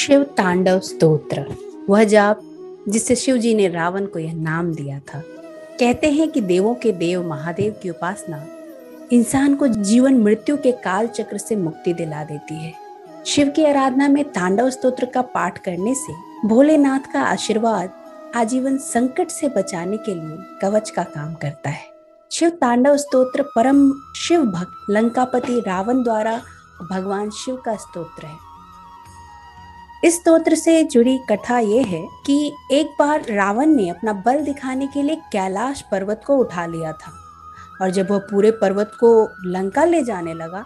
शिव तांडव स्तोत्र। वह जाप, जिससे शिव जी ने रावण को यह नाम दिया था। कहते हैं कि देवों के देव महादेव की उपासना इंसान को जीवन मृत्यु के काल चक्र से मुक्ति दिला देती है। शिव की आराधना में तांडव स्तोत्र का पाठ करने से भोलेनाथ का आशीर्वाद आजीवन संकट से बचाने के लिए कवच का काम करता है। शिव तांडव स्तोत्र परम शिव भक्त लंकापति रावण द्वारा भगवान शिव का स्तोत्र है। इस स्तोत्र से जुड़ी कथा ये है कि एक बार रावण ने अपना बल दिखाने के लिए कैलाश पर्वत को उठा लिया था और जब वह पूरे पर्वत को लंका ले जाने लगा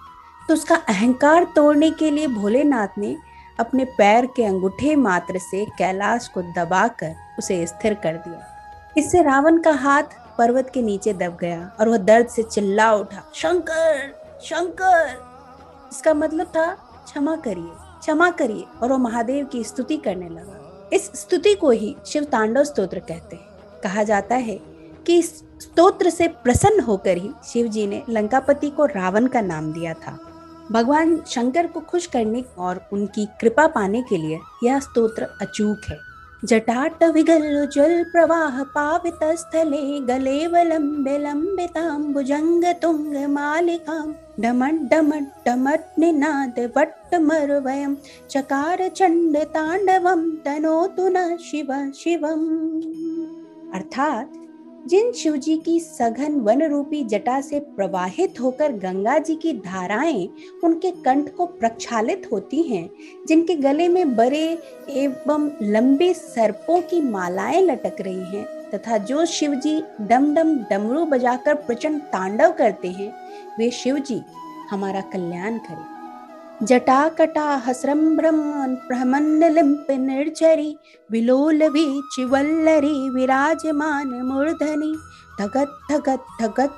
तो उसका अहंकार तोड़ने के लिए भोलेनाथ ने अपने पैर के अंगूठे मात्र से कैलाश को दबाकर उसे स्थिर कर दिया। इससे रावण का हाथ पर्वत के नीचे दब गया और वह दर्द से चिल्ला उठा, शंकर शंकर! इसका मतलब था, क्षमा करिए। क्षमा करिए और वो महादेव की स्तुति करने लगा। इस स्तुति को ही शिव तांडव स्त्रोत्र कहते हैं। कहा जाता है कि इस स्तोत्र से प्रसन्न होकर ही शिव जी ने लंकापति को रावण का नाम दिया था। भगवान शंकर को खुश करने और उनकी कृपा पाने के लिए यह स्तोत्र अचूक है। जटाटविगल्लुजल प्रवाह पावितस्थले गलेवलम्बे लम्बिताम्बुजङ्गतुङ्गमालिकां डमट् डमट् डमट् निनाद वट्टमरुवयं। चकार चण्डताण्डवं तनोतु न शिव, शिवम्। अर्थात जिन शिवजी की सघन वन रूपी जटा से प्रवाहित होकर गंगा जी की धाराएँ उनके कंठ को प्रक्षालित होती हैं, जिनके गले में बड़े एवं लंबे सर्पों की मालाएँ लटक रही हैं, तथा जो शिवजी डम डम डमरू बजाकर प्रचंड तांडव करते हैं, वे शिवजी, हमारा कल्याण करें। जटाकटाहस्रम्भ्रमन्प्रमन्नलिम्प निर्झरि विलोलवी चिवल्लरी विराजमान मूर्धनि धगत धगत धगत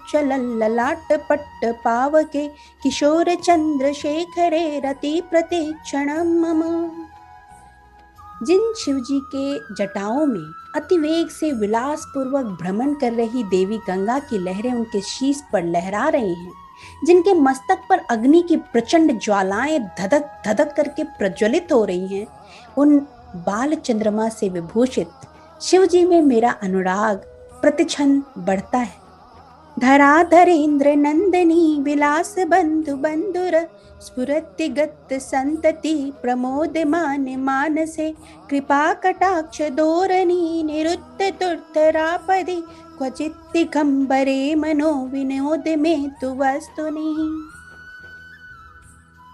पावके किशोर चंद्रशेखरे रति प्रतीक्षण मम। जिन शिवजी के जटाओं में अतिवेग से विलास पूर्वक भ्रमण कर रही देवी गंगा की लहरें उनके शीश पर लहरा रही हैं जिनके मस्तक पर अग्नि की प्रचंड ज्वालाएँ धधक धधक करके प्रज्वलित हो रही हैं, उन बाल चंद्रमा से विभूषित शिव जी में मेरा अनुराग, प्रतिक्षण बढ़ता है। बंधुर स्फुरतिगत संतति प्रमोदमान मानसे, कृपा कटाक्ष धोरणी, निरुत्त तुर्थरापदि क्वचित् दिगंबरे मनो विनोद में तु वस्तुनि।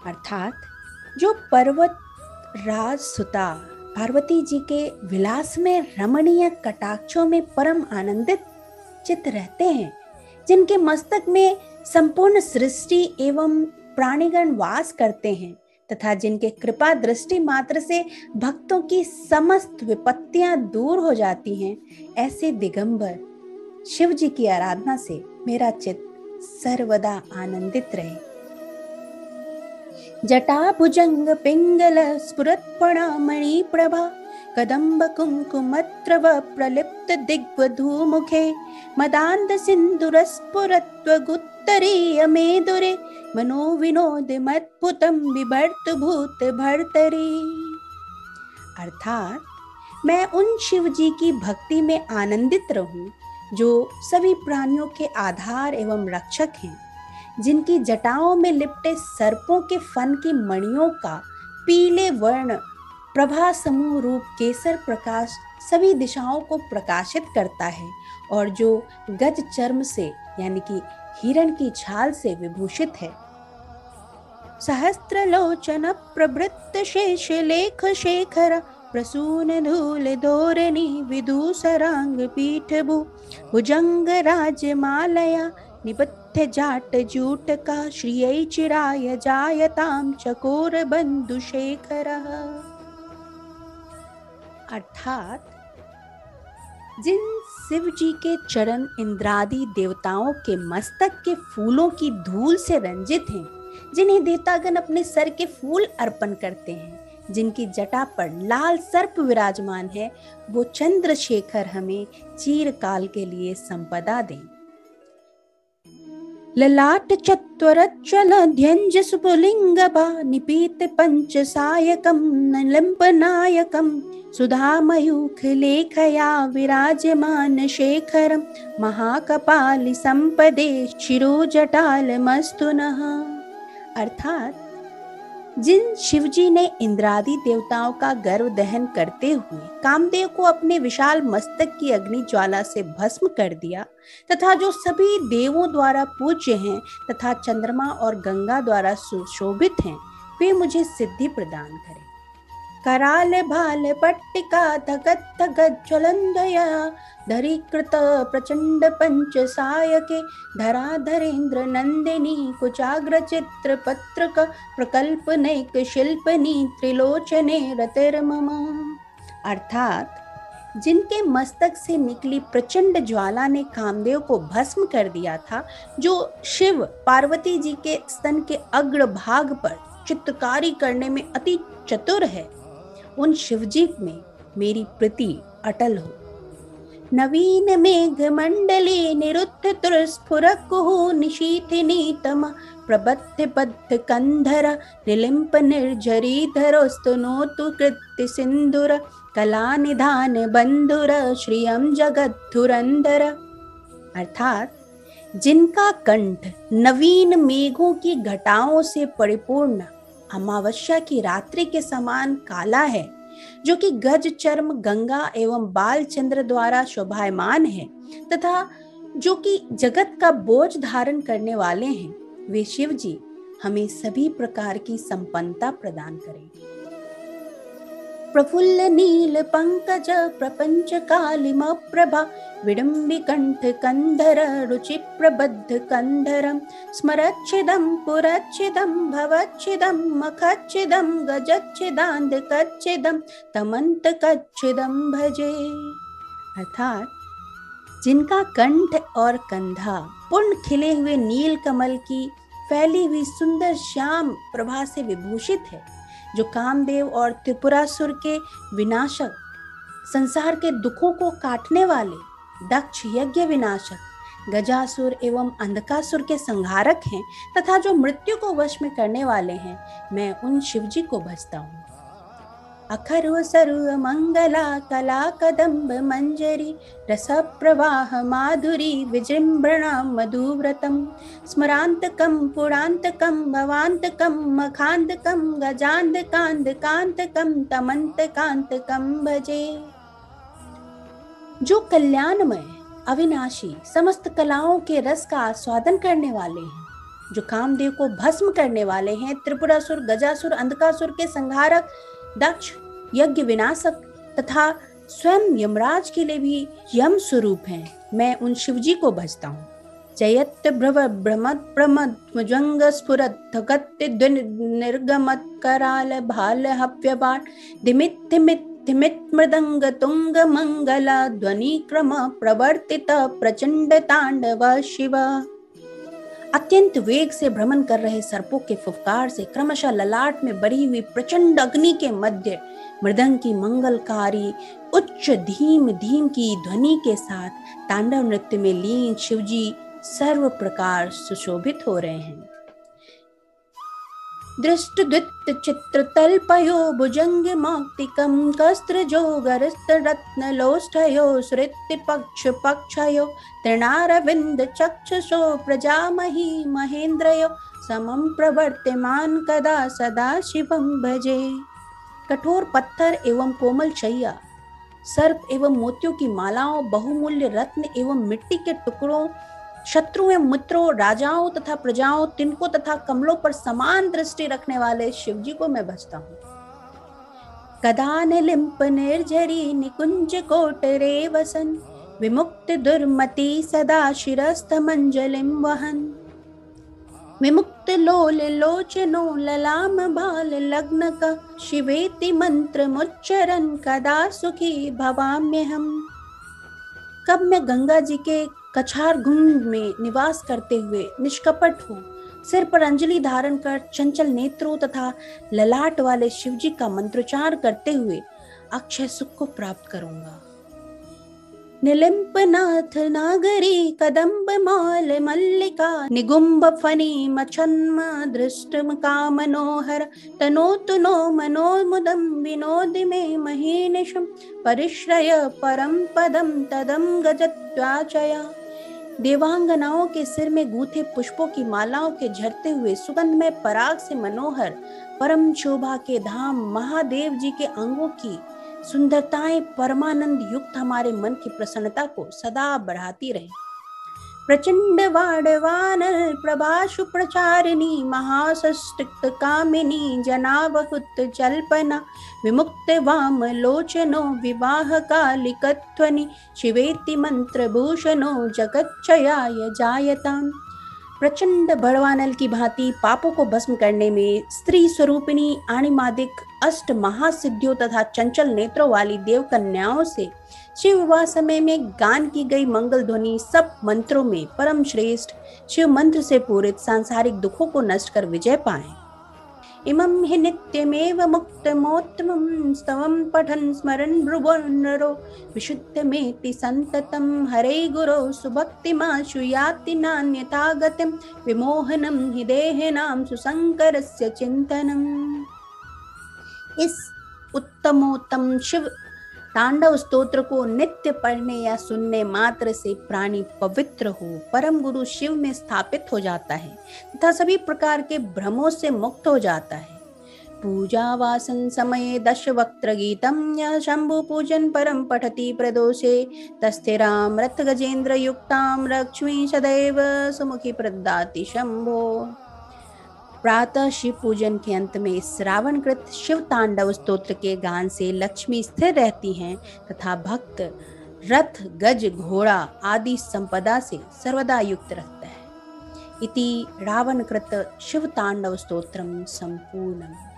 अर्थात, जो पर्वत राज सुता पार्वती जी के विलास में रमणीय कटाक्षों में परम आनंदित चित रहते हैं जिनके मस्तक में संपूर्ण सृष्टि एवं प्राणीगण वास करते हैं तथा जिनके कृपा दृष्टि मात्र से भक्तों की समस्त विपत्तियाँ दूर हो जाती हैं, ऐसे दिगंबर शिव जी की आराधना से मेरा चित्त सर्वदा आनंदित रहे। जटा भुजंग पिंगल स्फुरत्पणा मणि प्रभा कदम्ब कुङ्कुमत्रव प्रलिप्त दिग्वधूमुखे मदान्त सिन्दुरस्फुरत्वगुत्तरीय मेदुरे मनो विनोद मद्भुतं बिभर्त भूत भर्तरी अर्थात, मैं उन शिव जी की भक्ति में आनंदित रहूँ, जो सभी प्राणियों के आधार एवं रक्षक हैं, जिनकी जटाओं में लिपटे सर्पों के फन की मणियों का पीले वर्ण प्रभा समूह रूप केसर प्रकाश सभी दिशाओं को प्रकाशित करता है और जो गज चर्म से, यानी कि हिरण की छाल से विभूषित है। सहस्त्र लोचन प्रभृत शेष लेख शेखर, प्रसून धूल धोरणी विदूसरांग पीठ भू, भुजंग राजमालया निबद्ध जाट जूट का श्रिय चिराय जायताम चकोर बंधु शेखर अर्थात, जिन शिव जी के चरण इंद्रादि देवताओं के मस्तक के फूलों की धूल से रंजित हैं, जिन्हें देवतागण अपने सर के फूल अर्पण करते हैं, जिनकी जटा पर लाल सर्प विराजमान है, वो चंद्रशेखर हमें चीरकाल के लिए संपदा दें। ललाट् चत्वरचल निपीतपञ्चसायकं न सुधामयूखलेखया विराजमानशेखरं महाकपालिसम्पदे शिरोजटालमस्तु नः। अर्थात् जिन शिवजी ने इंद्रादि देवताओं का गर्व दहन करते हुए कामदेव को अपने विशाल मस्तक की अग्नि ज्वाला से भस्म कर दिया, तथा जो सभी देवों द्वारा पूज्य हैं तथा चंद्रमा और गंगा द्वारा सुशोभित हैं, वे मुझे सिद्धि प्रदान करें। कराल भाल पट्टिका धगत धगत ज्वलंदया धरीकृत नंदिनी कुचाग्र चित्र पत्रक प्रकल्प नैक शिल्पनी, त्रिलोचने रतिर्मम अर्थात, जिनके मस्तक से निकली प्रचंड ज्वाला ने कामदेव को भस्म कर दिया था, जो शिव पार्वती जी के स्तन के अग्र भाग पर चित्रकारी करने में अति चतुर है। उन शिवजी में मेरी प्रीति अटल हो। नवीन मेघ मंडली निरुद्ध तुरस्फुरकुहु निशीथिनीतम प्रबद्ध बद्ध कंधर निलिम्प निर्झरीधरोस्तुनोतु कृत्य सिंधुर कला निधान बंधुर श्रियम जगद्धुरंधर अर्थात जिनका कंठ नवीन मेघों की घटाओं से परिपूर्ण अमावस्या की रात्रि के समान काला है, जो कि गज, चर्म, गंगा एवं बाल चंद्र द्वारा शोभायमान है, तथा जो कि जगत का बोझ धारण करने वाले हैं। वे शिव जी हमें सभी प्रकार की संपन्नता प्रदान करें। प्रबद्ध कंधरम स्मरच्छिदम, पुरच्छिदम, भवच्छिदम, मखच्छिदम गजच्छिदांध कच्छिदम तमंत कच्छिदम भजे। अर्थात, जिनका कंठ और कंधा पूर्ण खिले हुए नील कमल की फैली हुई सुंदर श्याम प्रभा से विभूषित है जो कामदेव और त्रिपुरासुर के विनाशक, संसार के दुखों को काटने वाले दक्ष यज्ञ विनाशक, गजासुर एवं अंधकासुर के संहारक हैं तथा जो मृत्यु को वश में करने वाले हैं, मैं उन शिवजी को भजता हूँ। अखरु सरु मंगला, कला कदम्ब मंजरी रस प्रवाह माधुरी, विजृंभणा मधुव्रतम स्मरांतकम पुरांतकम भवांतकम मखांतकम गजांत कांत कांतकम तमंत कांतकम भजे। जो कल्याणमय, अविनाशी समस्त कलाओं के रस का आस्वादन करने वाले हैं, जो कामदेव को भस्म करने वाले हैं, त्रिपुरासुर, गजासुर, अंधकासुर के संहारक दक्ष यज्ञ विनाशक तथा स्वयं यमराज के लिए भी यम स्वरूप हैं। मैं उन शिवजी को भजता हूँ। जयत भ्रव भ्रमत प्रमद मुजंग धगत निर्गमत कराल भाल हव्य दिमित मृदंग तुंग मंगला ध्वनि क्रम प्रवर्तित प्रचंड तांडव शिव। अत्यंत वेग से भ्रमण कर रहे सर्पों के फुफकार से क्रमशः ललाट में बढ़ी हुई प्रचंड अग्नि के मध्य मृदंग की मंगलकारी, उच्च धीम धीम की ध्वनि के साथ तांडव नृत्य में लीन शिवजी सर्व प्रकार सुशोभित हो रहे हैं। दृष्टद्वित चित्रतल्पयो भुजङ्ग मौक्तिकं कस्त्रजोगरस्तरत्नलोष्ठयो, श्रुतिपक्षपक्षयो, तृणारविन्दचक्षुषो, प्रजामही महेन्द्रयो, समं प्रवर्त्यमान कदा सदा शिवं भजे। कठोर पत्थर एवं कोमल शैया, सर्प एवं मोतियों की मालाओं, बहुमूल्य रत्न एवं मिट्टी के टुकड़ों शत्रु एवं मित्रों, राजाओं तथा प्रजाओं, तिनको तथा कमलों पर समान दृष्टि रखने वाले शिव जी को मैं बचता हूँ। कदान लिंप निर्झरी, निकुंज कोट रे वसन विमुक्त दुर्मति सदा शिरस्थ मंजलिम वहन। विमुक्त लोल लोचनो, ललाम बाल लग्न का शिवेति मंत्र मुच्चरन, कदा सुखी भवाम्य हम कब मैं गंगा जी के कछार गुंड में निवास करते हुए निष्कपट हो। सिर पर अंजलि धारण कर चंचल नेत्रों तथा ललाट वाले शिवजी का मंत्रोच्चार करते हुए अक्षय सुख को प्राप्त करूँगा। निलिम्पनाथ नागरी कदम्ब मौल मल्लिका निगुम्ब फनी मछन्म दृष्टम का मनोहर तनोतु नो मनोमुदम विनोदि मे महीनिशम परिश्रय परम पदम तदम गजत्वाचया देवांगनाओं के सिर में गूथे पुष्पों की मालाओं के झरते हुए सुगंध में पराग से मनोहर परम शोभा के धाम महादेव जी के अंगों की सुंदरताएँ परमानंद युक्त हमारे मन की प्रसन्नता को सदा बढ़ाती रहे। प्रचंड वाडवानल प्रभाषु प्रचारिणी महासष्टिक्त कामिनी जना बहुत जल्पना विमुक्त वाम लोचनो विवाह कालिकत्वनि शिवेति मंत्र भूषणो जगच्चयाय जायताम। प्रचंड भड़वानल की भांति पापों को भस्म करने में स्त्री स्वरूपिणी आणिमादिक अष्ट महासिद्धियों तथा चंचल नेत्रों वाली देव कन्याओं से शिव विवाह समय में गान की गई मंगल ध्वनि सब मंत्रों में परम श्रेष्ठ शिव मंत्र से पूरित सांसारिक दुखों को नष्ट कर विजय पाए। इमं हि नित्यमेव मुक्तमोत्तमं स्तवं पठन् स्मरन् भ्रुवनरो विशुद्धमेति सन्ततं हरे गुरो सुभक्तिमाशु याति नान्यथा गतिं। विमोहनं हि देहिनां सुशङ्करस्य चिन्तनम्। इस उत्तमोत्तम शिव तांडव स्तोत्र को नित्य पढ़ने या सुनने मात्र से प्राणी पवित्र हो, परम गुरु शिव में स्थापित हो जाता है तथा सभी प्रकार के भ्रमों से मुक्त हो जाता है। पूजा वासन समय दश वक्त्र गीतम, या शंभु पूजन परम पठती प्रदोषे, तस्थिराम रथ गजेंद्र युक्ताम लक्ष्मी सदैव सुमुखी प्रदाति शंभो। प्रातः शिव पूजन के अंत में श्रावण कृत शिव तांडव स्तोत्र के गान से लक्ष्मी स्थिर रहती हैं तथा भक्त, रथ, गज, घोड़ा आदि संपदा से सर्वदा युक्त रहता है। इति रावण कृत शिव तांडव स्त्रोत्र संपूर्णम।